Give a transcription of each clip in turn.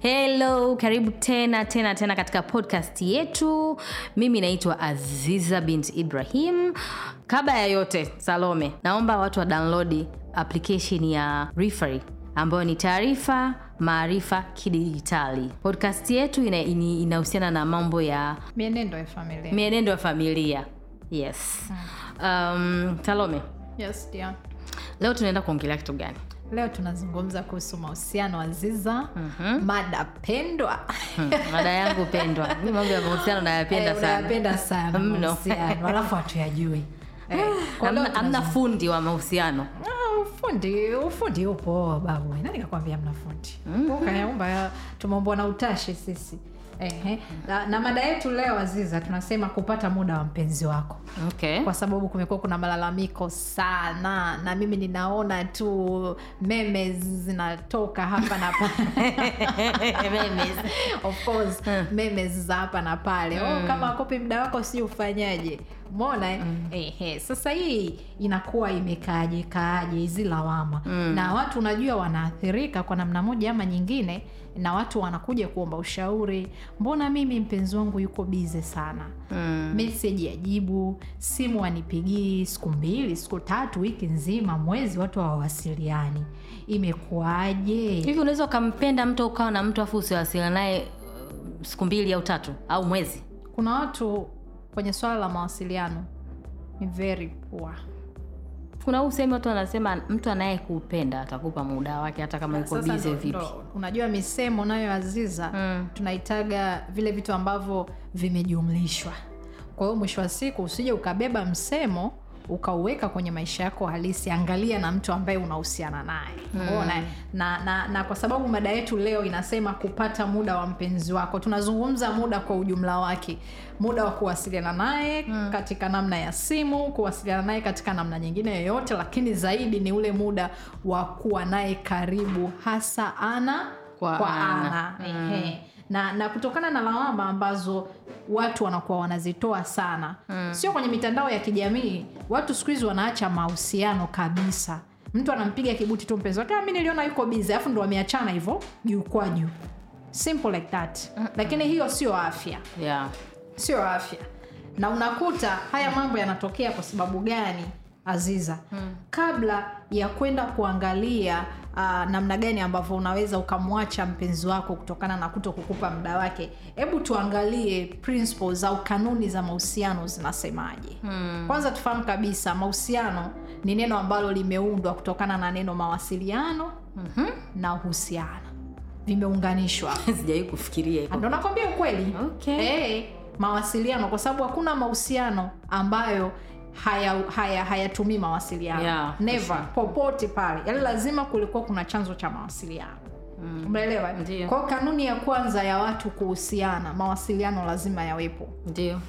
Hello, karibu tena tena tena katika podcast yetu. Mimi naitwa Aziza bint Ibrahim. Kabla ya yote, Salome, naomba watu wa download application ya Referee ambayo ni taarifa maarifa kidijitali. Podcast yetu ina- inahusiana na mambo ya mienendo ya familia mienendo ya familia. Yes. Um, Salome, yes dear. leo tunaenda kuongelea kitu gani? Leo tunazungumza kuhusu mahusiano aziza. Mada pendwa. Hmm, mada yangu pendwa. Mambo ya mahusiano nayapenda hey, sana. unayapenda sana mahusiano. Alafu hatuyajui. Eh, leo Hamna hamna fundi wa mahusiano. Ah, ufundi ufundi upo babu. Nani kakwambia mna fundi? Ukayaumba tumeumbwa na utashi sisi Ehe. Na, na mada yetu leo aziza tunasema kupata muda wa mpenzi wako Okay. kwa sababu kumekuwa kuna malalamiko sana na mimi ninaona tu meme zinatoka hapa na pale Memes. of course memes za hapa na pale oh, kama akopi muda wako si ufanyaje mona eh? Ehe. sasa hii inakuwa imekaaje kaaje hizi lawama na watu unajua wanaathirika kwa namna moja ama nyingine na watu wanakuja kuomba ushauri mbona mimi mpenzi wangu yuko bize sana Mm. meseji ajibu simu anipigii siku mbili siku tatu wiki nzima mwezi watu hawawasiliani imekuwaje Hivi unaweza ukampenda mtu ukawa na mtu afu usiwasiliana naye uh, siku mbili au tatu au mwezi? kuna watu kwenye swala la mawasiliano ni very poor Kuna usemi watu wanasema mtu anayekupenda atakupa muda wake hata kama yuko bize vipi. unajua misemo nayoaziza Mm. tunaitaga vile vitu ambavyo vimejumlishwa kwa hiyo mwisho wa siku usije ukabeba msemo ukauweka kwenye maisha yako halisi angalia na mtu ambaye unahusiana naye. Mm. na, na, na kwa sababu mada yetu leo inasema kupata muda wa mpenzi wako. Tunazungumza muda kwa ujumla wake. Muda wa kuwasiliana naye katika namna ya simu kuwasiliana naye katika namna nyingine yoyote lakini zaidi ni ule muda wa kuwa naye karibu hasa ana Kwa kwa ana. ana, Ehe. Na na kutokana na lawama ambazo watu wanakuwa wanazitoa sana. Sio kwenye mitandao ya kijamii watu siku hizi wanaacha mahusiano kabisa. Mtu anampiga kibuti tu mpenzi wake "Ah, mi niliona yuko bizi alafu ndo wameachana hivyo juu kwa juu. Simple like that. Lakini hiyo sio afya. Yeah. sio afya. Na unakuta haya mambo yanatokea kwa sababu gani aziza. Kabla ya kwenda kuangalia uh, namna gani ambavyo unaweza ukamwacha mpenzi wako kutokana na kuto kukupa muda wake hebu tuangalie principles au kanuni za mahusiano zinasemaje. Kwanza tufahamu kabisa mahusiano ni neno ambalo limeundwa kutokana na neno mawasiliano na uhusiano. Vimeunganishwa. Sijai kufikiria hivyo. ndo nakwambia ukweli. Okay. Hey, mawasiliano kwa sababu hakuna mahusiano ambayo hayatumii haya, haya mawasiliano. Yeah, never. popote pale. Yaani lazima kulikuwa kuna chanzo cha mawasiliano. Umeelewa? Kwao kanuni ya kwanza ya watu kuhusiana mawasiliano lazima yawepo. Ndio.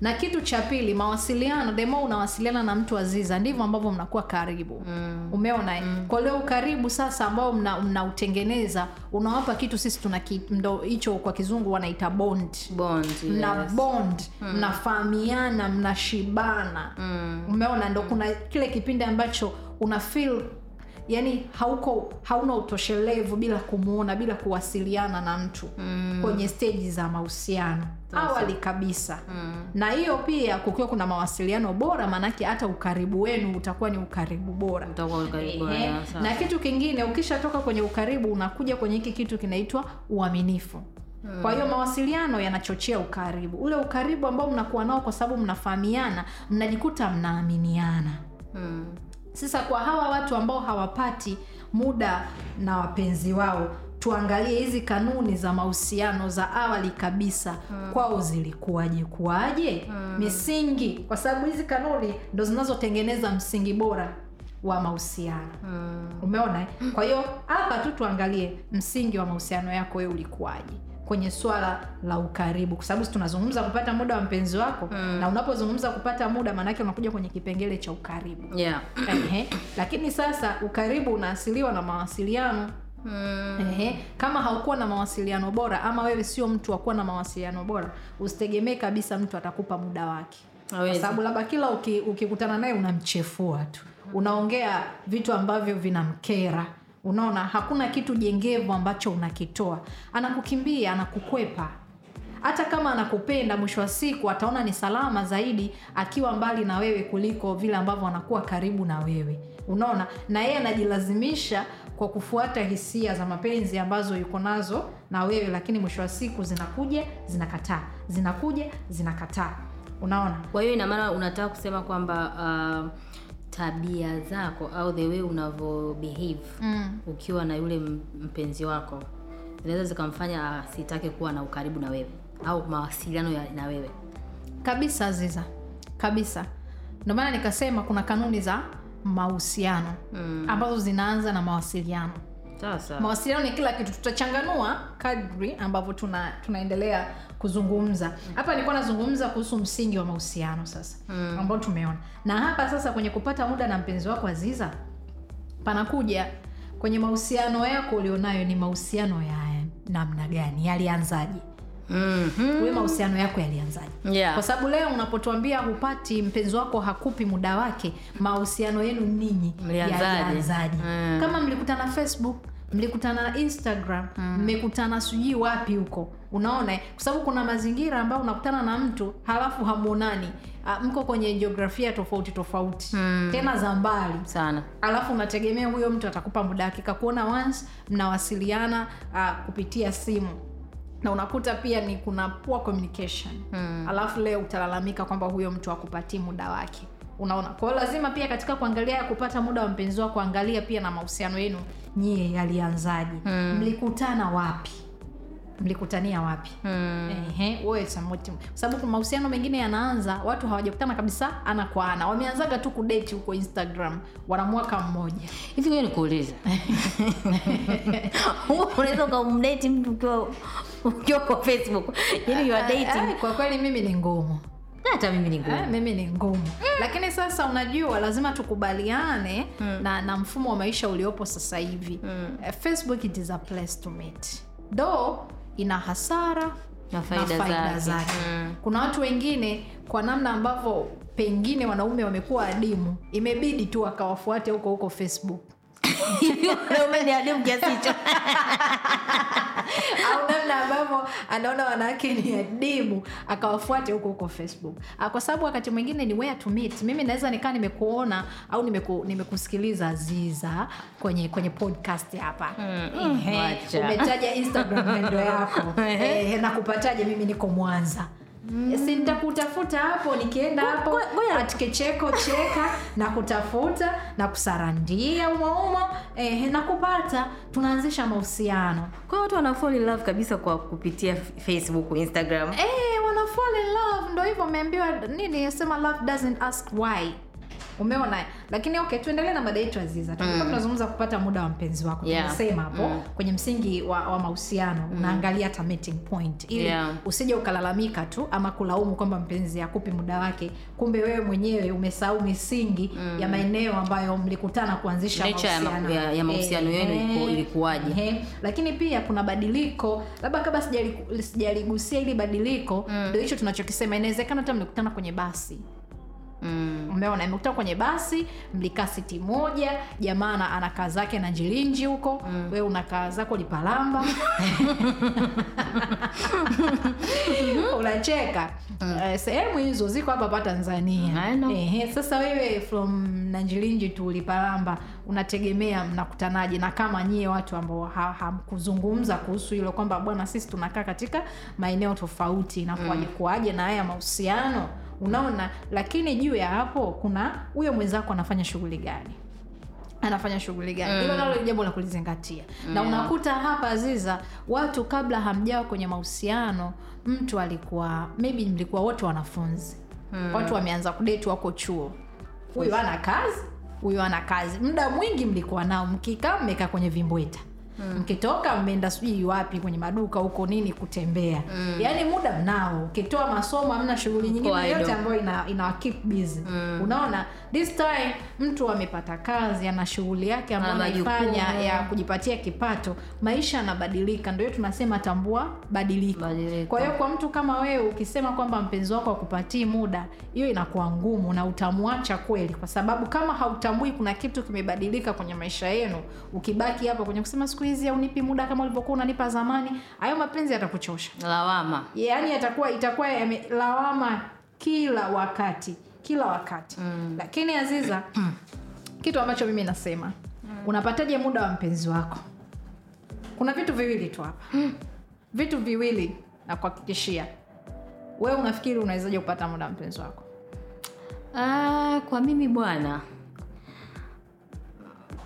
Na kitu cha pili mawasiliano demo unawasiliana na mtu aziza ndivyo ambavyo mnakuwa karibu mm. umeona mm. kwa leo ukaribu sasa ambao mna- mnautengeneza unawapa kitu sisi tuna ndo hicho kwa kizungu wanaita bond Bond. mna yes. bond mnafahamiana mnashibana umeona ndo kuna kile kipindi ambacho una feel yani hauko hauna utoshelevu bila kumwona bila kuwasiliana na mtu mm. kwenye steji za mahusiano. Awali kabisa. Mm. na hiyo pia kukiwa kuna mawasiliano bora maanake hata ukaribu wenu utakuwa ni ukaribu bora. Ukaribu, na kitu kingine ukishatoka kwenye ukaribu unakuja kwenye hiki kitu kinaitwa uaminifu. Kwa hiyo mawasiliano yanachochea ukaribu. Ule ukaribu ambao mnakuwa nao kwa sababu mnafahamiana mnajikuta mnaaminiana. Mm. Sasa kwa hawa watu ambao hawapati muda na wapenzi wao tuangalie hizi kanuni za mahusiano za awali kabisa. Kwao zilikuwaje? Kuwaje? Misingi. Kwa sababu hizi kanuni ndo zinazotengeneza msingi bora wa mahusiano. Umeona eh? kwa hiyo hapa tu tuangalie msingi wa mahusiano yako wewe ulikuwaje kwenye swala la ukaribu. Kwa sababu tunazungumza kupata muda wa mpenzi wako na unapozungumza kupata muda maanake unakuja kwenye kipengele cha ukaribu. Yeah. Ehe. lakini sasa ukaribu unaasiliwa na mawasiliano. Ehe. kama haukuwa na mawasiliano bora ama wewe sio mtu wa kuwa na mawasiliano bora usitegemee kabisa mtu atakupa muda wake. Kwa sababu labda kila uki- ukikutana naye unamchefua tu. Unaongea vitu ambavyo vinamkera unaona hakuna kitu jengevu ambacho unakitoa. Anakukimbia anakukwepa. Hata kama anakupenda mwisho wa siku ataona ni salama zaidi akiwa mbali na wewe kuliko vile ambavyo anakuwa karibu na wewe. Unaona na yeye anajilazimisha kwa kufuata hisia za mapenzi ambazo yuko nazo na wewe lakini mwisho wa siku zinakuja zinakataa. Zinakuja zinakataa. Unaona? Kwa hiyo inamaana unataka kusema kwamba uh, tabia zako au the way unavyo behave mm. ukiwa na yule mpenzi wako zinaweza zikamfanya asitake kuwa na ukaribu na wewe au mawasiliano ya, na wewe kabisa ziza kabisa. Ndio maana nikasema kuna kanuni za mahusiano Mm. ambazo zinaanza na mawasiliano. Mawasiliano ni kila kitu, tutachanganua kadri ambavyo tuna, tunaendelea kuzungumza. Hapa nilikuwa nazungumza kuhusu msingi wa mahusiano sasa Mm. ambao tumeona, na hapa sasa kwenye kupata muda na mpenzi wako Aziza, panakuja kwenye mahusiano yako ulionayo, ni mahusiano ya namna gani? Yalianzaje? Mhm. wewe mahusiano yako yalianzaje? Yeah. kwa sababu leo unapotuambia hupati mpenzi wako hakupi muda wake mahusiano yenu ninyi yalianzaje? Mm. kama mlikutana facebook mlikutana instagram mmekutana sijui wapi huko. Unaona eh? kwa sababu kuna mazingira ambayo unakutana na mtu halafu hamuonani. Ah, mko kwenye jiografia tofauti tofauti. Mm. tena za mbali. Sana. Alafu unategemea huyo mtu atakupa muda wake. Kakuona once mnawasiliana uh, kupitia simu na unakuta pia ni kuna poor communication. Mm. alafu leo utalalamika kwamba huyo mtu akupatii muda wake. Unaona? Kwao lazima pia katika kuangalia ya kupata muda wa mpenzi wako kuangalia pia na mahusiano yenu nyie yalianzaje? Mm. mlikutana wapi mlikutania wapi? Mm. Wewe sababu kuna mahusiano mengine yanaanza watu hawajakutana kabisa ana kwa ana. Wameanzaga tu kudeti huko instagram wana mwaka mmoja. Hivi ngoja nikuulize. Unaweza ukamdeti mtu ukiwa ukiwa kwa facebook? Yani you are dating Eh, kwa kweli mimi ni ngumu. Hata mimi ni Eh, ngumu. mimi ni ngumu. Lakini sasa unajua lazima tukubaliane na, na mfumo wa maisha uliopo sasa hivi. Mm. facebook it is a place to meet. Do ina hasara Na faida zake. Mm. kuna watu wengine kwa namna ambavyo pengine wanaume wamekuwa adimu imebidi tu akawafuate huko huko facebook Ni adimu kiasi hicho. Au namna ambavyo anaona wanawake ni adimu akawafuate huko huko facebook. Ah, kwa sababu wakati mwingine ni where to meet. Mimi naweza nikaa nimekuona au nimeku, nimekusikiliza ziza kwenye kwenye podcast hapa. Mm, Ehe, umetaja instagram mendo yako. Na nakupataje? Mimi niko mwanza si nitakutafuta hapo nikienda hapo atikecheko cheka na kutafuta na kusarandia umaumo eh, na kupata tunaanzisha mahusiano. Kwa watu wana fall in love kabisa kwa kupitia facebook instagram. Eh, wana fall in love ndo hivyo umeambiwa nini sema love doesn't ask why umeona? Lakini okay tuendelee na mada yetu aziza. Tulikuwa tunazungumza kupata muda wa mpenzi wako. Yeah. tumesema hapo Mm. kwenye msingi wa, wa mahusiano unaangalia hata meeting point. Ili Yeah. usije ukalalamika tu ama kulaumu kwamba mpenzi akupi muda wake. Kumbe wewe mwenyewe umesahau misingi ya maeneo ambayo mlikutana kuanzisha mahusiano. ya- ya mahusiano Eh, yenu eh, ilikuwaje? Lakini pia kuna badiliko. Labda kabla sijali- sijaligusia hili badiliko ndio hicho tunachokisema. Inawezekana hata mlikutana kwenye basi mm. umeona imekutana kwenye basi mlikaa siti moja jamaa ana- kaa zake na njilinji huko. Mm. wewe una kaa zako lipalamba unacheka. Eh, sehemu hizo ziko hapa hapa tanzania. Ehe, sasa wewe from nanjilinji tu lipalamba unategemea mnakutanaje? Na kama nyie watu ambao ha- kuhusu hilo kwamba bwana sisi tunakaa katika maeneo tofauti inakuwaje? Kuaje na haya mahusiano unaona lakini juu ya hapo kuna huyo mwenzako anafanya shughuli gani? Anafanya shughuli gani? Hilo nalo jambo la kulizingatia. Na unakuta hapa aziza watu kabla hamjawa kwenye mahusiano mtu alikuwa maybe mlikuwa wote wanafunzi. Watu wameanza kudeti wako chuo. Huyu ana kazi huyu ana kazi. Muda mwingi mlikuwa nao mkikaa mmekaa kwenye vimbweta mkitoka mmeenda sijui wapi kwenye maduka huko nini kutembea. Yaani muda mnao ukitoa masomo hamna shughuli nyingine yote ambayo ina, ina keep busy. Unaona this time mtu amepata kazi ana shughuli yake ambayo anaifanya ya kujipatia kipato maisha yanabadilika. Ndio tunasema tambua badilika, Badiliko. kwa hiyo kwa mtu kama wewe ukisema kwamba mpenzi wako akupatii muda hiyo inakuwa ngumu na utamwacha kweli. Kwa sababu kama hautambui kuna kitu kimebadilika kwenye maisha yenu ukibaki hapa kwenye kusema siku hizi haunipi muda kama ulivyokuwa unanipa zamani hayo mapenzi yatakuchosha. Lawama. Yaani yatakuwa itakuwa yamelawama kila wakati kila wakati. Mm. lakini aziza kitu ambacho mimi nasema unapataje muda wa mpenzi wako? Kuna vitu viwili tu hapa. Vitu viwili na kuhakikishia. Wewe unafikiri unawezaje kupata muda wa mpenzi wako? Ah, kwa mimi bwana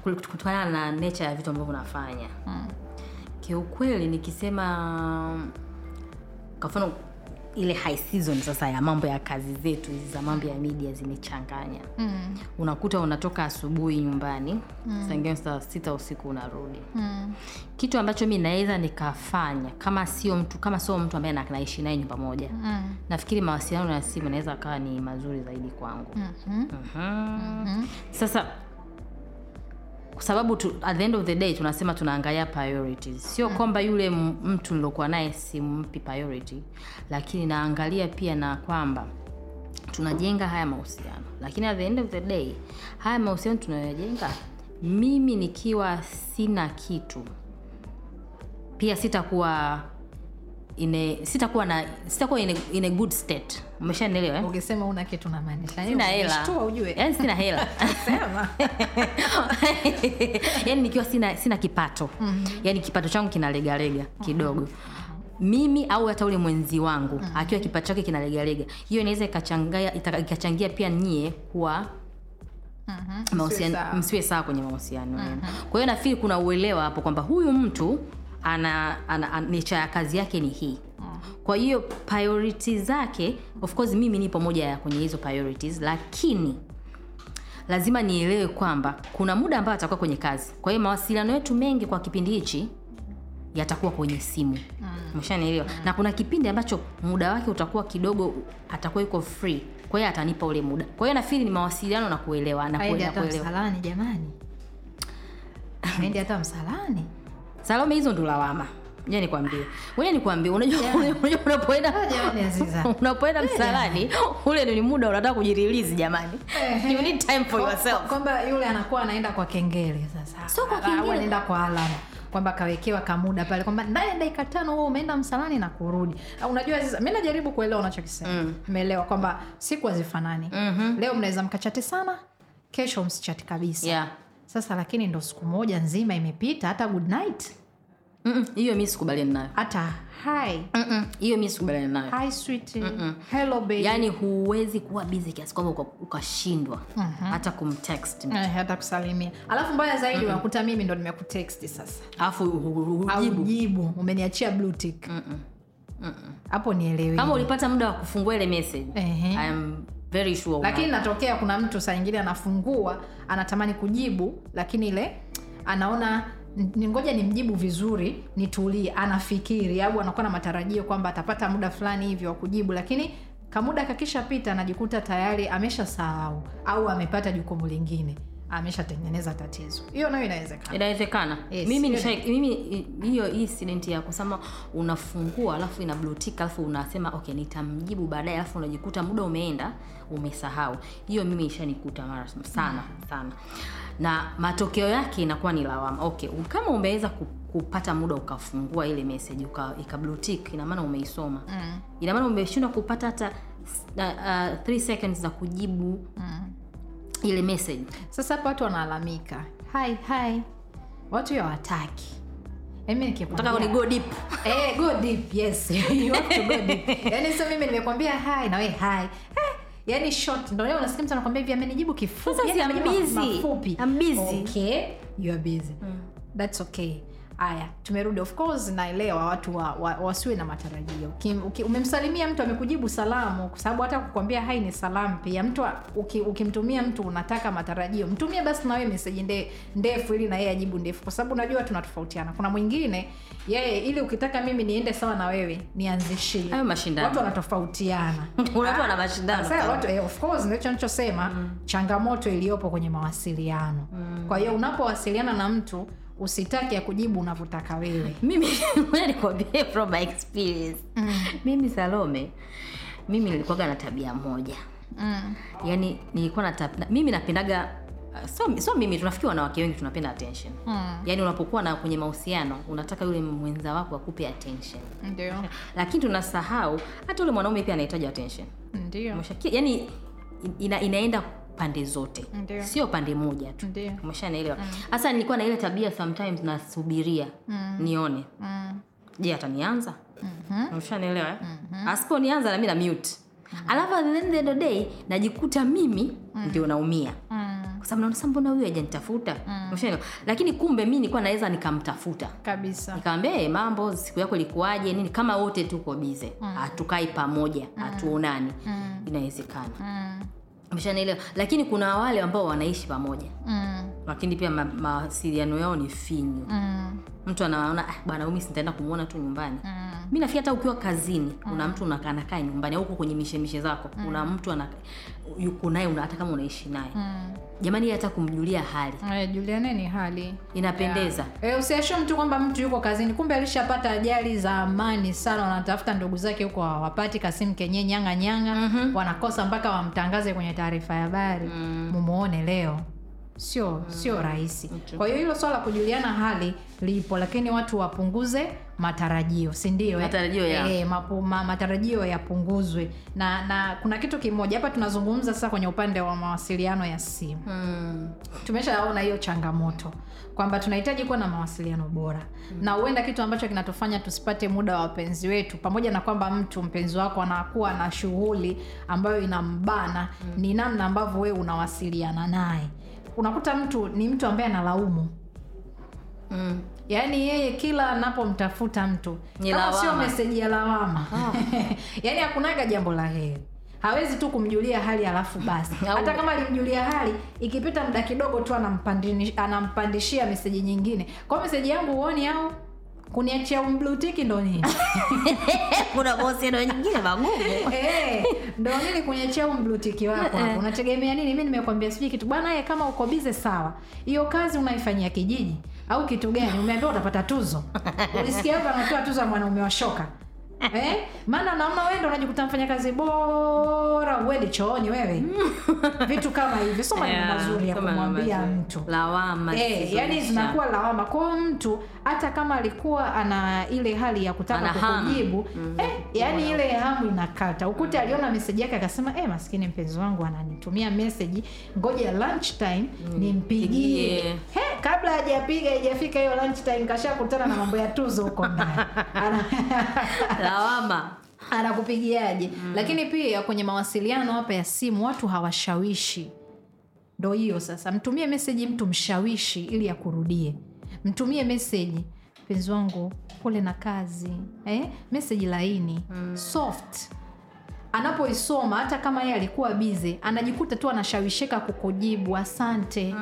kutokana na nature ya vitu ambavyo unafanya Mm. kiukweli nikisema kwa mfano ile high season sasa ya mambo ya kazi zetu hizi za mambo ya media zimechanganya mm. unakuta unatoka asubuhi nyumbani mm. sangine saa sita usiku unarudi Mm. kitu ambacho mi naweza nikafanya kama sio mtu kama sio mtu ambaye naishi naye nyumba moja Mm. nafikiri mawasiliano ya simu naweza akawa ni mazuri zaidi kwangu Mhm. Mhm. sasa kwa sababu tu, at the end of the day tunasema tunaangalia priorities. Sio kwamba yule mtu nilokuwa naye simpi priority lakini naangalia pia na kwamba tunajenga haya mahusiano. Lakini at the end of the day haya mahusiano tunayojenga mimi nikiwa sina kitu pia sitakuwa ine sitakuwa na sitakuwa in a, in a good state. Umeshanielewa eh? ukisema una kitu namaanisha sina hela. Ujue. Yani sina hela. Yani nikiwa sina sina kipato. Mm-hmm. yani kipato changu kinalegalega kidogo. Mimi au hata ule mwenzi wangu mm-hmm. akiwa kipato chake kinalegalega hiyo inaweza ikachangia pia nyie kuwa mm-hmm. msiwe sawa. kwenye mahusiano yenu kwa hiyo nafikiri kuna uelewa hapo kwamba huyu mtu ana, ana, ana nature ya kazi yake ni hii. Kwa hiyo priority zake of course mimi nipo moja ya kwenye hizo priorities lakini lazima nielewe kwamba kuna muda ambao atakuwa kwenye kazi. Kwa hiyo mawasiliano yetu mengi kwa kipindi hichi yatakuwa kwenye simu. Umeshanielewa? Na kuna kipindi ambacho muda wake utakuwa kidogo atakuwa yuko free. Kwa hiyo atanipa ule muda. Kwa hiyo nafikiri ni mawasiliano na kuelewa na kuelewa jamani. Hata msalani salome hizo ndo lawama. Ngoja nikwambie. Ngoja nikwambie unajua unajua unapoenda Aziza. unapoenda msalani ule ni muda unataka kujirelease jamani. Ehe. you need time for Kwa- yourself. kwamba yule anakuwa anaenda kwa kengele sasa. Sio kwa kengele. anaenda kwa alama kwamba kawekewa kamuda pale kwamba ndani ya dakika tano wewe umeenda msalani na kurudi. Unajua sasa mimi najaribu kuelewa unachokisema. Mm. umeelewa kwamba siku hazifanani. Mhm. leo mnaweza mkachati sana kesho msichati kabisa. Yeah sasa lakini ndo siku moja nzima imepita hata good night. Hiyo mi sikubaliani nayo. Hata hi. Hiyo mi sikubaliani nayo. Hi sweet hello baby. Yaani huwezi kuwa busy kiasi kwamba uka- ukashindwa hata kumtext Eh, hata kusalimia. Alafu mbaya zaidi unakuta mimi ndo nimekutext sasa. Alafu jibu umeniachia blue tick. Hapo nielewi. Kama ulipata muda wa kufungua ile message Ehe. Very sure lakini natokea kuna mtu saa ingine anafungua anatamani kujibu lakini ile anaona "N- ni ngoja nimjibu vizuri nitulie anafikiri au anakuwa na matarajio kwamba atapata muda fulani hivyo wa kujibu lakini kamuda kakishapita anajikuta tayari ameshasahau au amepata jukumu lingine ameshatengeneza tatizo. Hiyo nayo inawezekana. Inawezekana. Yes, mimi nisha, mimi hiyo incident ya kusema unafungua alafu ina blue tick alafu unasema okay nitamjibu baadaye alafu unajikuta muda umeenda umesahau. Hiyo mimi ishanikuta mara sana sana. Na matokeo yake inakuwa ni lawama. Okay kama umeweza ku- kupata muda ukafungua ile message uka, ika blue ina maana umeisoma. Mm. ina maana umeshindwa kupata hata uh, uh, seconds za kujibu. Mm. Ile message sasa hapa watu wanalalamika hai hai, watu ya wataki Yaani sio mimi nimekwambia hai na wewe hi. Eh, yaani short ndio leo unasikia mtu anakwambia hivi amenijibu kifupi. Sasa yaani si I'm busy. I'm busy. Okay, you are busy. That's okay. Haya tumerudi. Of course naelewa watu wa, wa, wasiwe na matarajio. Uki- umemsalimia mtu amekujibu salamu kwa sababu hata kukwambia hai ni salamu pia. Mtu uki, ukimtumia mtu unataka matarajio. Mtumie basi nawe meseji nde, ndefu ili na yeye ajibu ndefu. Kwa sababu unajua tunatofautiana. Kuna mwingine yeye ili ukitaka mimi niende sawa na wewe nianzishie Hayo mashindano. watu wanatofautiana. Watu wana mashindano. Sasa watu eh, of course ndicho nichosema changamoto iliyopo kwenye mawasiliano. Kwa hiyo unapowasiliana na mtu usitaki ya kujibu unavyotaka wewe. Mimi nikwambie from my experience. Mimi salome mimi nilikuwaga na tabia moja. Mm. yaani nilikuwa na tab... mimi napendaga uh, so, so mimi tunafikiri wanawake wengi tunapenda attention. Mm. yaani unapokuwa na kwenye mahusiano unataka yule mwenza wako akupe attention. Ndio. Lakini tunasahau hata yule mwanaume pia anahitaji attention. Ndio. Yaani ina, inaenda pande zote. Ndio. sio pande moja tu. Ndio. Umeshanaelewa hasa nilikuwa na ile tabia sometimes nasubiria nione. Mm. je atanianza? Mhm. mm-hmm. asiponianza nami na mute. Alafu at the end of the day najikuta mimi ndio naumia. Mm. kwa sababu naona sasa mbona huyu hajanitafuta mm. lakini kumbe mi nilikuwa naweza nikamtafuta. Kabisa. Nikamwambia hey, mambo siku yako ilikuwaje? Nini kama wote tuko bize hatukai pamoja hatuonani. Mm. inawezekana. Mm. Umeshanaelewa lakini kuna wale ambao wanaishi pamoja Mm. Lakini pia ma- mawasiliano yao ni finyu. Mm. mtu anaona ah, bwana umi sitaenda kumwona tu nyumbani. Mm. mi nafikiri hata ukiwa kazini kuna mtu unakaa nakaa nyumbani au uko kwenye mishemishe zako kuna mtu anaka, yuko naye hata kama unaishi naye. Mm. jamani hata kumjulia hali. Juliane ni hali. Inapendeza. E, usiashu mtu kwamba mtu yuko kazini. Kumbe alishapata ajali za amani sana wanatafuta ndugu zake huko hawapati kasimu kenye nyanga nyanga. Wanakosa mpaka wamtangaze kwenye taarifa ya habari. Mumuone leo sio sio rahisi kwa hiyo hilo swala kujuliana hali lipo lakini watu wapunguze matarajio si ndio eh? Matarajio ya. e, mapu, ma, matarajio yapunguzwe na na kuna kitu kimoja hapa tunazungumza sasa kwenye upande wa mawasiliano ya simu hmm. tumeshaona hiyo changamoto kwamba tunahitaji kuwa na mawasiliano bora hmm. na huenda kitu ambacho kinatufanya tusipate muda wa wapenzi wetu pamoja na kwamba mtu mpenzi wako anakuwa na shughuli ambayo inambana hmm. ni namna ambavyo wewe unawasiliana naye unakuta mtu ni mtu ambaye analaumu. Mm. yaani yeye kila anapomtafuta mtu kama sio meseji ya lawama. Yaani hakunaga jambo la heri. Hawezi tu kumjulia hali alafu basi. Hata kama alimjulia hali ikipita muda kidogo tu anampandishia meseji nyingine. Kwao meseji yangu huoni au kuniachia umblutiki ndo nini? Kuna mahusiano nyingine magumu Eh, ndo nini kuniachia umblutiki wako hapo. Unategemea nini? Mi nimekwambia sijui kitu. Bwana ye kama uko bize sawa. Hiyo kazi unaifanyia kijiji? Au kitu gani? Umeambiwa utapata tuzo. Ulisikia hapa anatoa tuzo ya mwanaume wa shoka Eh? maana naona wewe ndo unajikuta mfanya kazi bora uende chooni wewe. Vitu kama hivyo. So maneno Yeah, mazuri ya kumwambia mtu. Lawama Eh, yani zinakuwa lawama. Kwao mtu hata kama alikuwa ana ile hali ya kutaka Ana mm-hmm. eh, yani ile hamu inakata. Ukute aliona meseji yake akasema eh, maskini mpenzi wangu ananitumia meseji ngoja lunch time nimpigie. Yeah. He, kabla hajapiga haijafika hiyo lunch time kashakutana na mambo ya tuzo huko ndani lawama. Anakupigiaje? Lakini pia kwenye mawasiliano hapa ya simu watu hawashawishi. Ndo hiyo sasa. Mtumie meseji mtu mshawishi ili akurudie. Mtumie meseji mpenzi wangu kule na kazi. Eh? meseji laini. Mm. soft anapoisoma hata kama yeye alikuwa bize anajikuta tu anashawishika kukujibu asante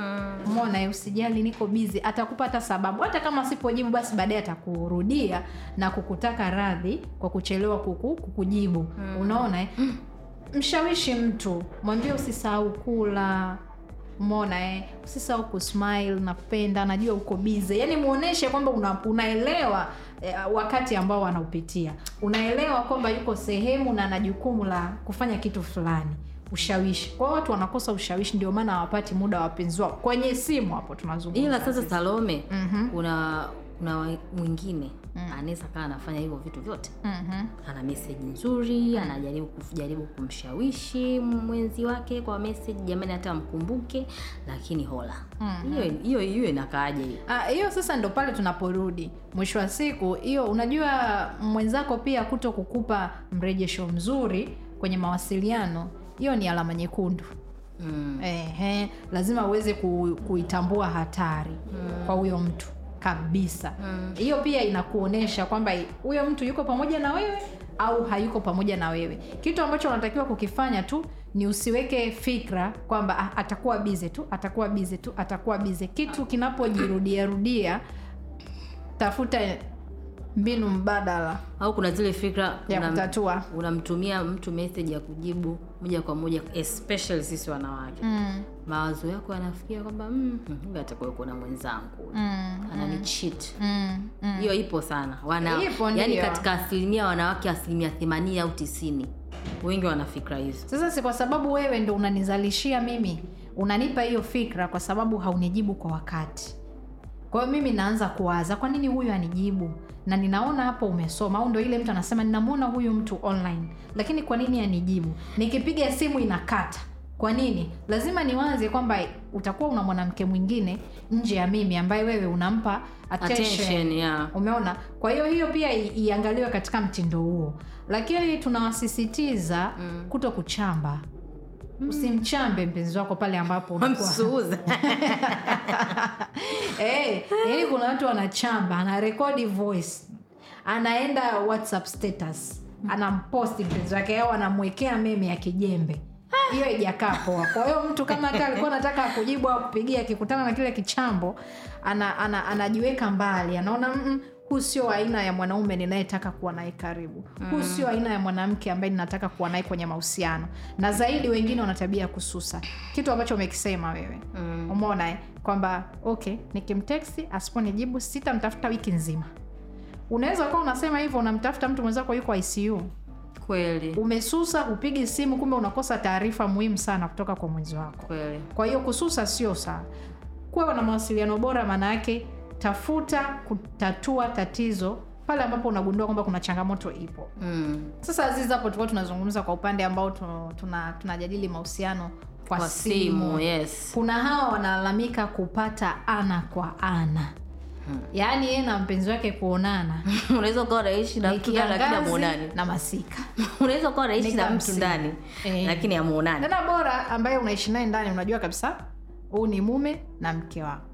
mona mm. usijali niko bize atakupa hata sababu hata kama asipojibu basi baadaye atakurudia na kukutaka radhi kwa kuchelewa kuku, kukujibu mm. unaona eh? mshawishi mtu mwambie usisahau kula mona eh? usisahau kusmile nakupenda najua uko bize yani muoneshe kwamba una, unaelewa eh, wakati ambao wanaupitia. unaelewa kwamba yuko sehemu na ana jukumu la kufanya kitu fulani. Ushawishi. Kwa watu wanakosa ushawishi ndio maana hawapati muda wa wapenzi wao. Kwenye simu hapo tunazungumza ila sasa Salome, Mhm. kuna kuna wa- mwingine anaweza kaa anafanya hivyo vitu vyote. Mhm. ana meseji nzuri anajaribu kujaribu kumshawishi mwenzi wake kwa meseji jamani hata mkumbuke lakini hola. Hiyo hiyo hiyo inakaaje? Hiyo Ah, hiyo sasa ndo pale tunaporudi. Mwisho wa siku hiyo unajua mwenzako pia kuto kukupa mrejesho mzuri kwenye mawasiliano hiyo ni alama nyekundu. Mm. Ehe, lazima uweze ku, kuitambua hatari kwa huyo mtu kabisa. Hiyo pia inakuonyesha kwamba huyo mtu yuko pamoja na wewe au hayuko pamoja na wewe. Kitu ambacho unatakiwa kukifanya tu ni usiweke fikra kwamba ah, atakuwa bize tu atakuwa bize tu atakuwa bize kitu kinapojirudia rudia tafuta mbinu mbadala. Au kuna zile fikra ya unam- kutatua. unamtumia mtu message ya kujibu moja kwa moja especially sisi wanawake. Mm, mawazo yako yanafikia kwamba mm, atakuwa yuko mwenzangu mm, anani cheat. Mm, mm. hiyo ipo sana. Wana Ipo, yani katika asilimia wanawake asilimia themanini au tisini. Wengi wana fikra hizo. Sasa si kwa sababu wewe ndo unanizalishia mimi unanipa hiyo fikra kwa sababu haunijibu kwa wakati kwa hiyo mimi naanza kuwaza kwa nini huyu anijibu? Na ninaona hapo umesoma au ndo ile mtu anasema ninamwona huyu mtu online. Lakini kwa nini anijibu? Nikipiga simu inakata. Kwa nini? Lazima niwaze kwamba utakuwa una mwanamke mwingine nje ya mimi ambaye wewe unampa attention, attention yeah. umeona? Kwa hiyo hiyo pia iangaliwe katika mtindo huo. Lakini tunawasisitiza mm. kuto kuchamba usimchambe mpenzi wako pale ambapo hey, yani kuna watu wanachamba anarekodi voice anaenda whatsapp status anamposti mpenzi wake au anamwekea meme ya kijembe. Hiyo ijakaa poa. Kwa hiyo mtu kama hata alikuwa anataka kujibu au kupigia akikutana na kile kichambo ana, ana, anajiweka mbali anaona mm, huu sio aina ya mwanaume ninayetaka kuwa naye karibu. Huu sio aina ya mwanamke ambaye ninataka kuwa naye kwenye mahusiano. Na zaidi wengine wana tabia ya kususa. Kitu ambacho umekisema wewe. Mm. umeona eh? kwamba okay nikimteksi asiponijibu sitamtafuta wiki nzima. Unaweza ukawa unasema hivyo unamtafuta mtu mwenzako yuko icu kweli. Umesusa upigi simu kumbe unakosa taarifa muhimu sana kutoka kwa mwenzi wako. Kweli. Kwa hiyo kususa sio sawa. Kuwa na mawasiliano bora maana yake tafuta kutatua tatizo pale ambapo unagundua kwamba kuna changamoto ipo. Mm. sasa azizi hapo tulikuwa tunazungumza kwa upande ambao tunajadili tuna mahusiano kwa, kwa simu, simu yes. Kuna hawa wanalalamika kupata ana kwa ana. Yaani yeye na mpenzi wake kuonana. Unaweza ukawa unaishi na mtu ndani lakini kiangazi amuonani na masika. Unaweza ukawa unaishi na mtu ndani Eh. lakini amuonani tena bora ambaye unaishi naye ndani unajua kabisa huu ni mume na mke wako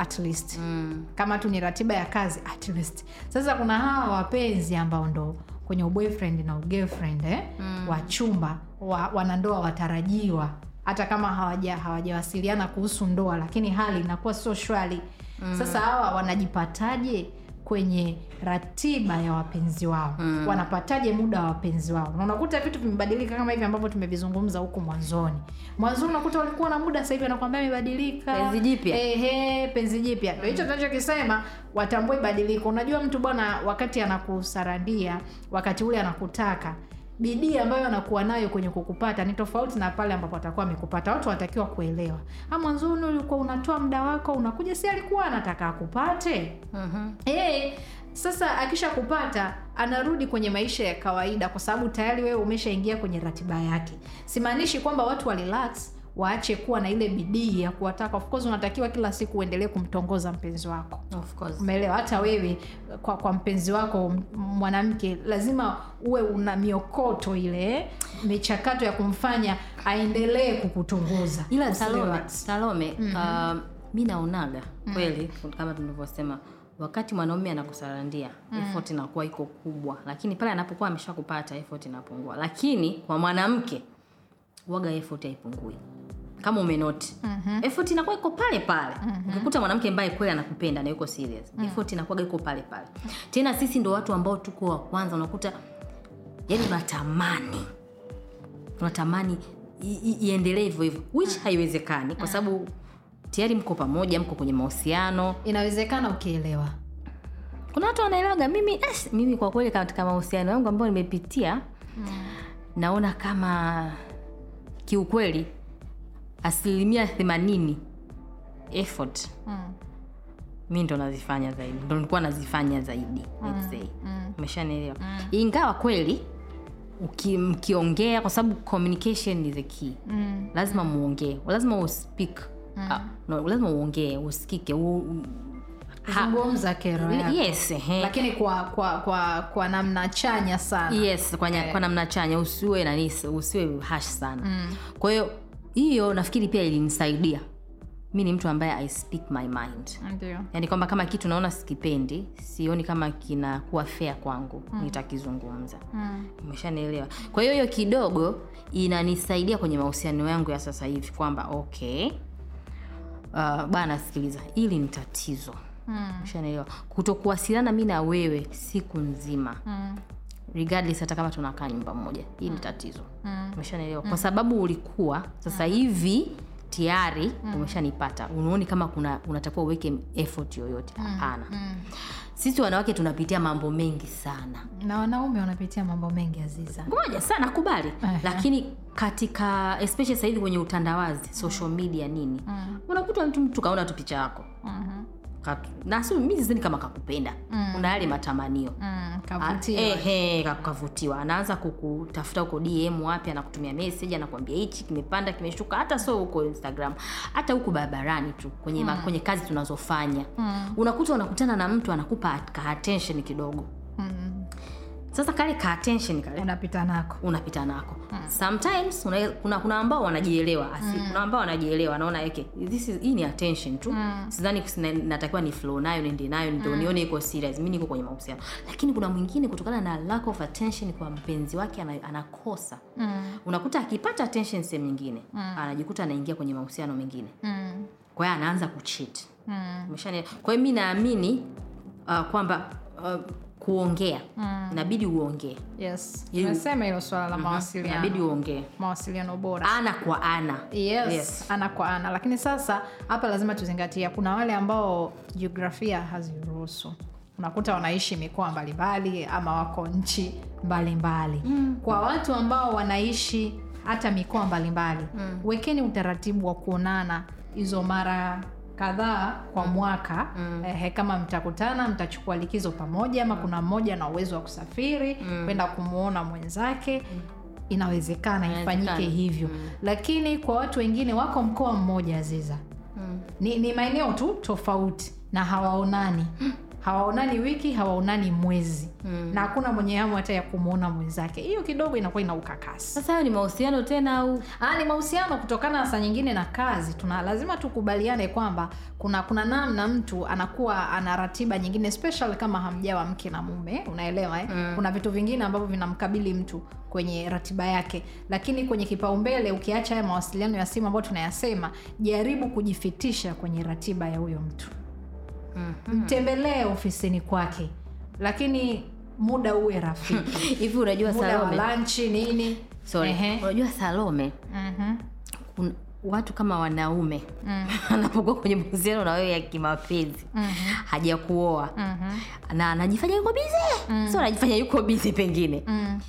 at least mm. kama tu ni ratiba ya kazi at least sasa kuna hawa wapenzi ambao ndo kwenye uboyfriend na ugirlfriend eh? mm. wachumba wa, wanandoa watarajiwa hata kama hawaja hawajawasiliana kuhusu ndoa lakini hali inakuwa sio shwari mm. sasa hawa wanajipataje kwenye ratiba ya wapenzi wao mm. wanapataje muda wa wapenzi wao na unakuta vitu vimebadilika kama hivi ambavyo tumevizungumza huku mwanzoni mwanzoni unakuta walikuwa na muda sasa hivi anakwambia amebadilika Penzi jipya. ehe penzi jipya mm. hicho tunachokisema watambue badiliko unajua mtu bwana wakati anakusarandia wakati ule anakutaka bidii ambayo anakuwa nayo kwenye kukupata ni tofauti na pale ambapo atakuwa amekupata. Watu wanatakiwa kuelewa. "Ah, mwanzoni ulikuwa unatoa muda wako unakuja si alikuwa anataka akupate? Mhm. Eh, sasa akishakupata anarudi kwenye maisha ya kawaida kwa sababu tayari wewe umeshaingia kwenye ratiba yake. Simaanishi kwamba watu wa relax waache kuwa na ile bidii ya kuwataka. Of course unatakiwa kila siku uendelee kumtongoza mpenzi wako. Of course. umeelewa? Hata wewe kwa, kwa mpenzi wako mwanamke lazima uwe una miokoto ile michakato ya kumfanya aendelee kukutongoza. Ila Salome, salome, mm -hmm. uh, mi naonaga kweli kama tulivyosema wakati mwanaume anakusarandia effort inakuwa iko kubwa. Lakini pale anapokuwa ameshakupata effort inapungua. Lakini kwa mwanamke waga effort haipungui. Kama umenoti mm-hmm. effort inakuwa iko pale pale. Mm-hmm. ukikuta mwanamke ambaye kweli anakupenda na yuko serious mm. effort inakuwa iko pale pale. Tena sisi ndo watu ambao tuko wa kwanza unakuta yani unatamani unatamani iendelee hivyo hivyo. Which haiwezekani kwa sababu tayari mko pamoja mko kwenye mahusiano. Inawezekana ukielewa. Kuna watu wanaelewaga mimi eh, mimi kwa kweli katika mahusiano yangu ambayo nimepitia naona kama kiukweli asilimia themanini effort. Mm. mi ndo nazifanya zaidi. Ndo nilikuwa nazifanya zaidi let's say. mm. umeshanielewa? Ingawa kweli mkiongea kwa sababu communication is a key. Mm. lazima muongee. Lazima uspeak uh, no, lazima uongee usikike u, u- ha- zungumza kero yako. yes lakini kwa kwa kwa kwa namna chanya sana yes kwa, nya, kwa namna chanya usiwe nani usiwe hash sana kwa hiyo hiyo nafikiri pia ilinisaidia mi ni mtu ambaye i speak my mind Ndiyo. yani kwamba kama kitu naona sikipendi sioni kama kinakuwa fea kwangu mm. nitakizungumza mm. umeshanielewa kwa hiyo hiyo kidogo inanisaidia kwenye mahusiano yangu ya sasa hivi kwamba okay uh, bana sikiliza hili ni tatizo Mm. Umeshanielewa kutokuwasiliana mi na wewe siku nzima. Mm. regardless hata kama tunakaa nyumba moja. Hii ni tatizo. Mm. umeshanielewa kwa sababu ulikuwa sasa hivi tayari umeshanipata. Unaoni kama kuna unatakiwa uweke effort yoyote. Hapana. Mm. sisi wanawake tunapitia mambo mengi sana. Na wanaume wanapitia mambo mengi aziza. Ngoja sana kubali. Aha. lakini katika especially sasa hivi kwenye utandawazi social media nini Mm. unakuta mtu mtu kaona tu picha yako. Mhm. Katu- na si mi sizani kama kakupenda Mm. una yale matamanio Mm. Ah, kavutiwa ehe, ka- anaanza kukutafuta huko dm wapi anakutumia message anakuambia hichi kimepanda kimeshuka hata so huko instagram hata huko barabarani tu kwenye, ma, kwenye kazi tunazofanya Mm. unakuta unakutana na mtu anakupa ka attention kidogo Mm. Sasa kale ka attention kale. Unapita nako. Unapita nako. Sometimes una, kuna, kuna ambao wanajielewa asi, kuna ambao wanajielewa naona yake this is, hii ni attention tu. Hmm. sidhani natakiwa ni flow nayo niende nayo ndio nione iko serious. Mimi niko kwenye mahusiano. Lakini kuna mwingine kutokana na lack of attention kwa mpenzi wake anakosa. Hmm. unakuta akipata attention sehemu nyingine anajikuta anaingia kwenye mahusiano mengine. Hmm. kwa hiyo anaanza kucheat. Hmm. Kwa hiyo mimi naamini uh, kwamba uh, kuongea. Mm. inabidi uongee. Yes. Hilo swala la mawasiliano. Inabidi uongee. Mawasiliano bora. Ana kwa ana. Yes, Yes. ana kwa ana. Lakini sasa hapa lazima tuzingatia kuna wale ambao jiografia haziruhusu. Unakuta wanaishi mikoa mbalimbali ama wako nchi mbalimbali. Mm. kwa watu ambao wanaishi hata mikoa mbalimbali mm. wekeni utaratibu wa kuonana hizo mara kadhaa kwa mwaka mm. eh, kama mtakutana mtachukua likizo pamoja ama kuna mmoja na uwezo wa kusafiri kwenda kumwona mwenzake inawezekana ifanyike hivyo. Hivyo lakini kwa watu wengine wako mkoa mmoja aziza. Mm. ni, ni maeneo tu tofauti na hawaonani hawaonani wiki hawaonani mwezi. Mm. na hakuna mwenye hamu hata ya kumwona mwenzake. Hiyo kidogo inakuwa ina ukakasi. Sasa hayo ni mahusiano tena au? Ah, ni mahusiano kutokana na saa nyingine na kazi. Tuna lazima tukubaliane kwamba kuna kuna namna mtu anakuwa ana ratiba nyingine special kama hamjawa mke na mume. Unaelewa eh? mm. kuna vitu vingine ambavyo vinamkabili mtu kwenye ratiba yake. Lakini kwenye kipaumbele ukiacha haya mawasiliano ya simu ambayo tunayasema jaribu kujifitisha kwenye ratiba ya huyo mtu mtembelee ofisini kwake lakini muda uwe rafiki. Hivi unajua muda salome? lanchi nini? Sorry. Unajua salome? Kun- watu kama wanaume anapokuwa kwenye mahusiano na wewe ya kimapenzi hajakuoa. Na anajifanya yuko bize so anajifanya yuko bize pengine. Mm.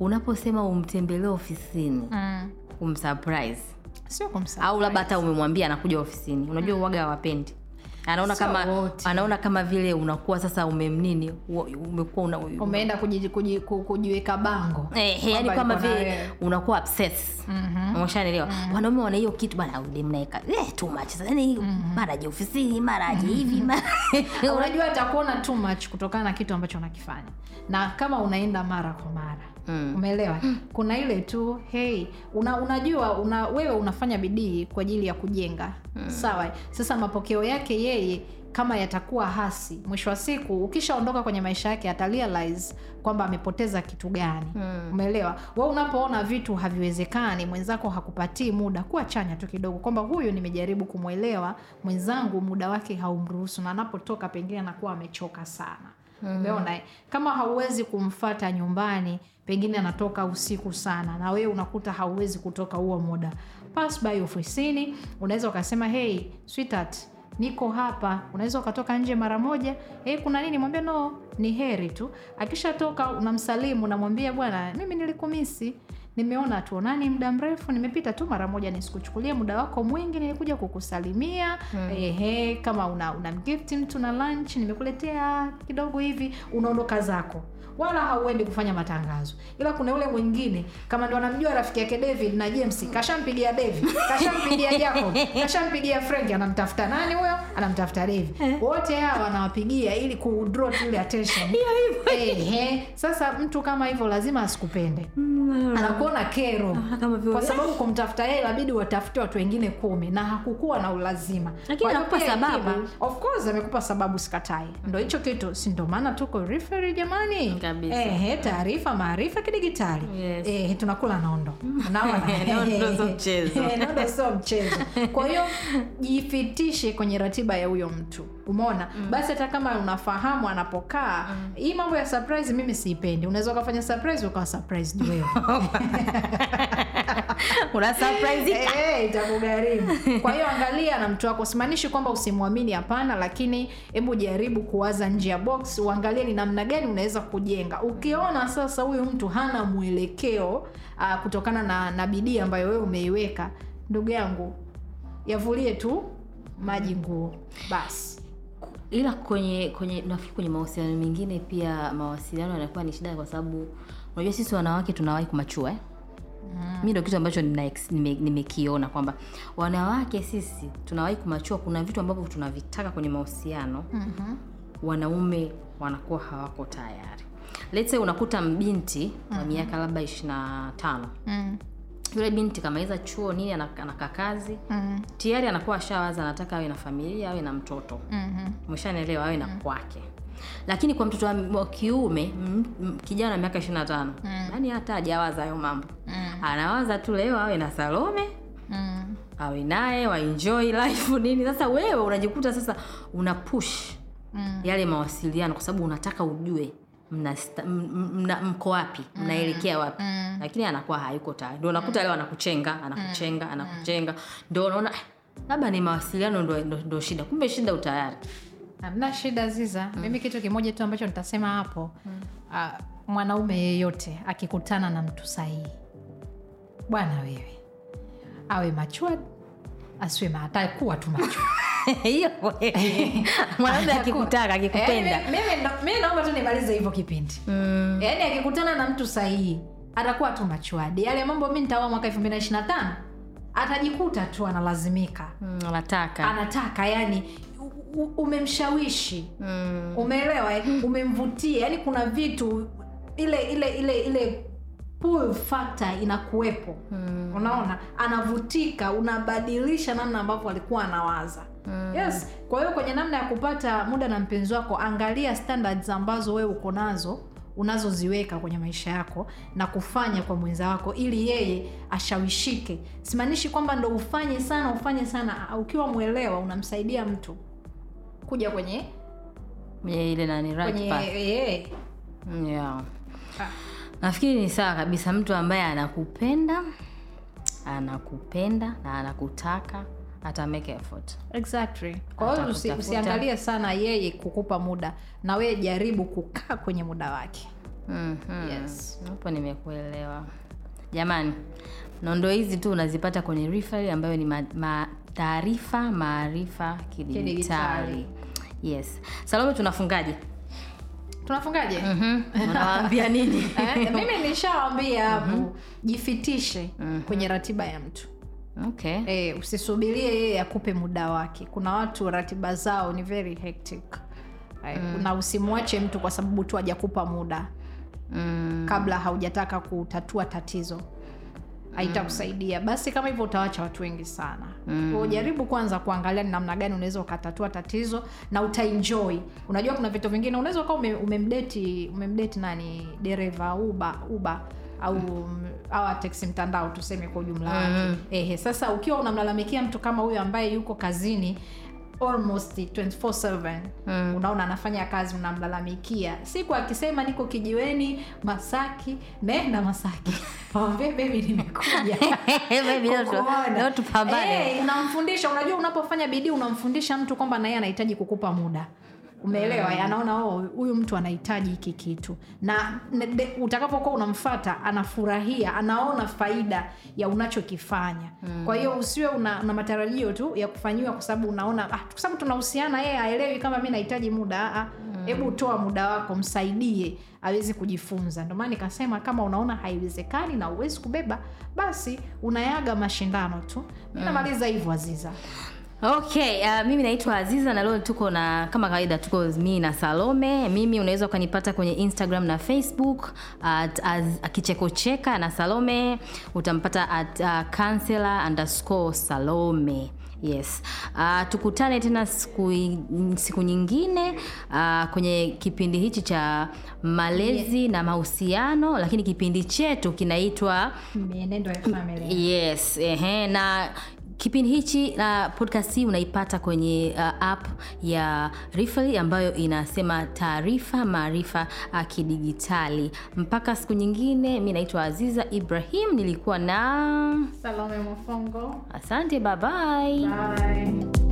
unaposema umtembelee ofisini Mm. umsurprise. Sio au labda hata umemwambia anakuja ofisini. Unajua uwaga hawapendi anaona kama wote. anaona kama vile unakuwa sasa umemnini umekuwa una, umeenda kuji, kuji, kujiweka bango. Eh, yani kama vile unakuwa obsessed. Mm-hmm. wanaume wana hiyo kitu bana ude mnaeka eh, too much. Sasa yani mara je ofisini mara je hivi mara unajua atakuona too much kutokana na kitu ambacho unakifanya. Na kama unaenda mara kwa mara Mm. umeelewa? Kuna ile tu hey una, unajua una, wewe unafanya bidii kwa ajili ya kujenga. Sawa. Sasa mapokeo yake yeye kama yatakuwa hasi mwisho wa siku ukishaondoka kwenye maisha yake ata realize kwamba amepoteza kitu gani. Umeelewa? We unapoona vitu haviwezekani mwenzako hakupatii muda kuwa chanya tu kidogo kwamba huyu nimejaribu kumwelewa mwenzangu muda wake haumruhusu na anapotoka pengine anakuwa amechoka sana umeona eh? kama hauwezi kumfata nyumbani pengine anatoka usiku sana na wewe unakuta hauwezi kutoka huo muda. Pass by ofisini unaweza ukasema hey sweetheart niko hapa. Unaweza ukatoka nje mara moja hey, kuna nini? Mwambia no ni heri tu. Akishatoka unamsalimu unamwambia bwana mimi nilikumisi nimeona tuonani muda mrefu nimepita tu mara moja nisikuchukulie muda wako mwingi nilikuja kukusalimia mm. ehe kama una, una mgift mtu na lunch nimekuletea kidogo hivi unaondoka zako wala hauendi kufanya matangazo. Ila kuna yule mwingine kama ndo anamjua rafiki yake david na james kashampigia david kashampigia jacob kashampigia frank anamtafuta nani huyo? Anamtafuta David. wote hawa anawapigia ili ku draw ile attention. Ehe. sasa mtu kama hivyo lazima asikupende. Anakuona kero. Ah, kwa sababu kumtafuta yeye inabidi watafute watu wengine kumi na hakukuwa na ulazima. Lakini anakupa sababu. of course amekupa sababu sikatai ndo hicho kitu. Si ndo maana tuko referee jamani Kabisa. Ehe, taarifa maarifa kidigitali. Yes. Ehe, tunakula nondo. Unaona? Nondo sio mchezo. Nondo sio mchezo. Kwa hiyo jifitishe kwenye ratiba ya huyo mtu. Umeona? Basi hata kama unafahamu anapokaa hii mambo ya surprise mimi siipendi. Unaweza ukafanya surprise ukawa surprised wewe una surprise. Hey, itakugharimu kwa hiyo angalia na mtu wako simaanishi kwamba usimwamini hapana lakini hebu jaribu kuwaza nje ya box uangalie ni namna gani unaweza kujenga. Ukiona sasa huyu mtu hana mwelekeo uh, kutokana na, na bidii ambayo wewe umeiweka ndugu yangu yavulie tu maji nguo basi ila kwenye kwenye nafikiri kwenye mahusiano mengine pia mawasiliano yanakuwa ni shida kwa sababu unajua sisi wanawake tunawahi kumachua eh? Mi ndo kitu ambacho nimekiona nime- kwamba wanawake sisi tunawahi kumachua kuna vitu ambavyo tunavitaka kwenye mahusiano mm-hmm. wanaume wanakuwa hawako tayari Let's unakuta mbinti wa miaka labda ishirina tano mm. yule binti kamaliza chuo nini ana- anakaa kazi mm. tayari anakuwa ashawaza anataka awe na familia awe na mtoto mm-hmm. umeshanielewa awe na kwake lakini kwa mtoto wa- kiume m- m- kijana miaka ishiri na tano yaani hata hajawaza hayo mambo. Anawaza tu leo awe na salome mm. awe naye waenjoy life nini. Sasa wewe unajikuta sasa una push Mm. yale mawasiliano kwa sababu unataka ujue mna, mna mko wapi mnaelekea wapi. Mm. lakini anakuwa hayuko tayari. Ndio unakuta leo anakuchenga anakuchenga anakuchenga. Ndio unaona "Eh, labda ni mawasiliano ndo, ndo, ndo shida. Kumbe shida utayari hamna shida ziza mimi kitu kimoja tu ambacho nitasema hapo. Ah, mwanaume yeyote akikutana na mtu sahihi bwana wewe awe machua asiwe maatakuwa tu machua hiyo mwanaume akikutaka akikupenda. Mimi ndo- mimi naomba tu nimalize hivyo kipindi. Mm, yaani akikutana na mtu sahihi atakuwa tu machuadi yale mambo mi nitaoa mwaka elfu mbili na ishiri na tano atajikuta tu analazimika. Mm, anataka. Anataka yani umemshawishi. Mm, umeelewa eh? umemvutia. Yani kuna vitu ile ile ile ile factor inakuwepo. Mm. unaona? Anavutika unabadilisha namna ambavyo alikuwa anawaza. Mm. yes. Kwa hiyo kwenye namna ya kupata muda na mpenzi wako angalia standards ambazo wewe uko nazo unazoziweka kwenye maisha yako na kufanya kwa mwenza wako ili yeye ashawishike. Simaanishi kwamba ndo ufanye sana ufanye sana. Ukiwa mwelewa unamsaidia mtu kuja kwenye kwenye ile nani right path. eh, yeah. ah, nafikiri ni sawa kabisa mtu ambaye anakupenda anakupenda na anakutaka ata make effort exactly kwa hiyo usi, usiangalie sana yeye kukupa muda na wewe jaribu kukaa kwenye muda wake Mhm. Yes. hapo nimekuelewa jamani nondo hizi tu unazipata kwenye referral ambayo ni ma, ma, taarifa maarifa Kidigitali. Yes. Salome tunafungaje? Tunafungaje? Mhm. unawaambia nini? Eh, mimi nishawambia hapo jifitishe kwenye ratiba ya mtu. Okay. E, usisubirie yeye akupe muda wake. Kuna watu ratiba zao ni very hectic. Eh, na usimwache mtu kwa sababu tu hajakupa muda. Mm. kabla haujataka kutatua tatizo haitakusaidia basi kama hivyo utawacha watu wengi sana mm. ujaribu kwanza kuangalia ni namna gani unaweza ukatatua tatizo na utaenjoy unajua kuna vitu vingine unaweza ukawa ume- umemdeti umemdeti nani dereva uba uba au mm. au teksi mtandao tuseme kwa ujumla wake Mm. ehe sasa ukiwa unamlalamikia mtu kama huyo ambaye yuko kazini almost 24/7 Mm. unaona anafanya kazi unamlalamikia. Siku akisema niko kijiweni masaki nenda masaki. Mwambie, bebi nimekuja. Leo tu- kukuona." leo tupambane. Eh, unamfundisha. Unajua unapofanya bidii unamfundisha mtu kwamba naye anahitaji kukupa muda umeelewa? Mm. anaona oh, huyu mtu anahitaji hiki kitu. Na utakapokuwa unamfata anafurahia anaona faida ya unachokifanya. Mm. kwa hiyo usiwe una, una matarajio tu ya kufanyiwa kwa sababu unaona ah, kwa sababu tunahusiana yeye aelewi kama mi nahitaji muda ah, hebu toa muda wako msaidie awezi kujifunza. Ndomana nikasema kama unaona haiwezekani na uwezi kubeba basi unayaga mashindano tu. Mi namaliza hivyo aziza okay uh, mimi naitwa aziza na leo tuko na kama kawaida tuko mimi na salome. Mimi unaweza ukanipata kwenye instagram na facebook at az- kichekocheka na salome. Utampata at uh, counselor underscore salome. Yes. Uh, tukutane tena siku, siku nyingine uh, kwenye kipindi hichi cha malezi na mahusiano lakini kipindi chetu kinaitwa mienendo ya Familia. yes ehe, na kipindi hichi na podcast hii unaipata kwenye uh, app ya rifl ambayo inasema taarifa maarifa uh, kidigitali. Mpaka siku nyingine mi naitwa aziza ibrahim nilikuwa na salome mofongo. Asante babai bye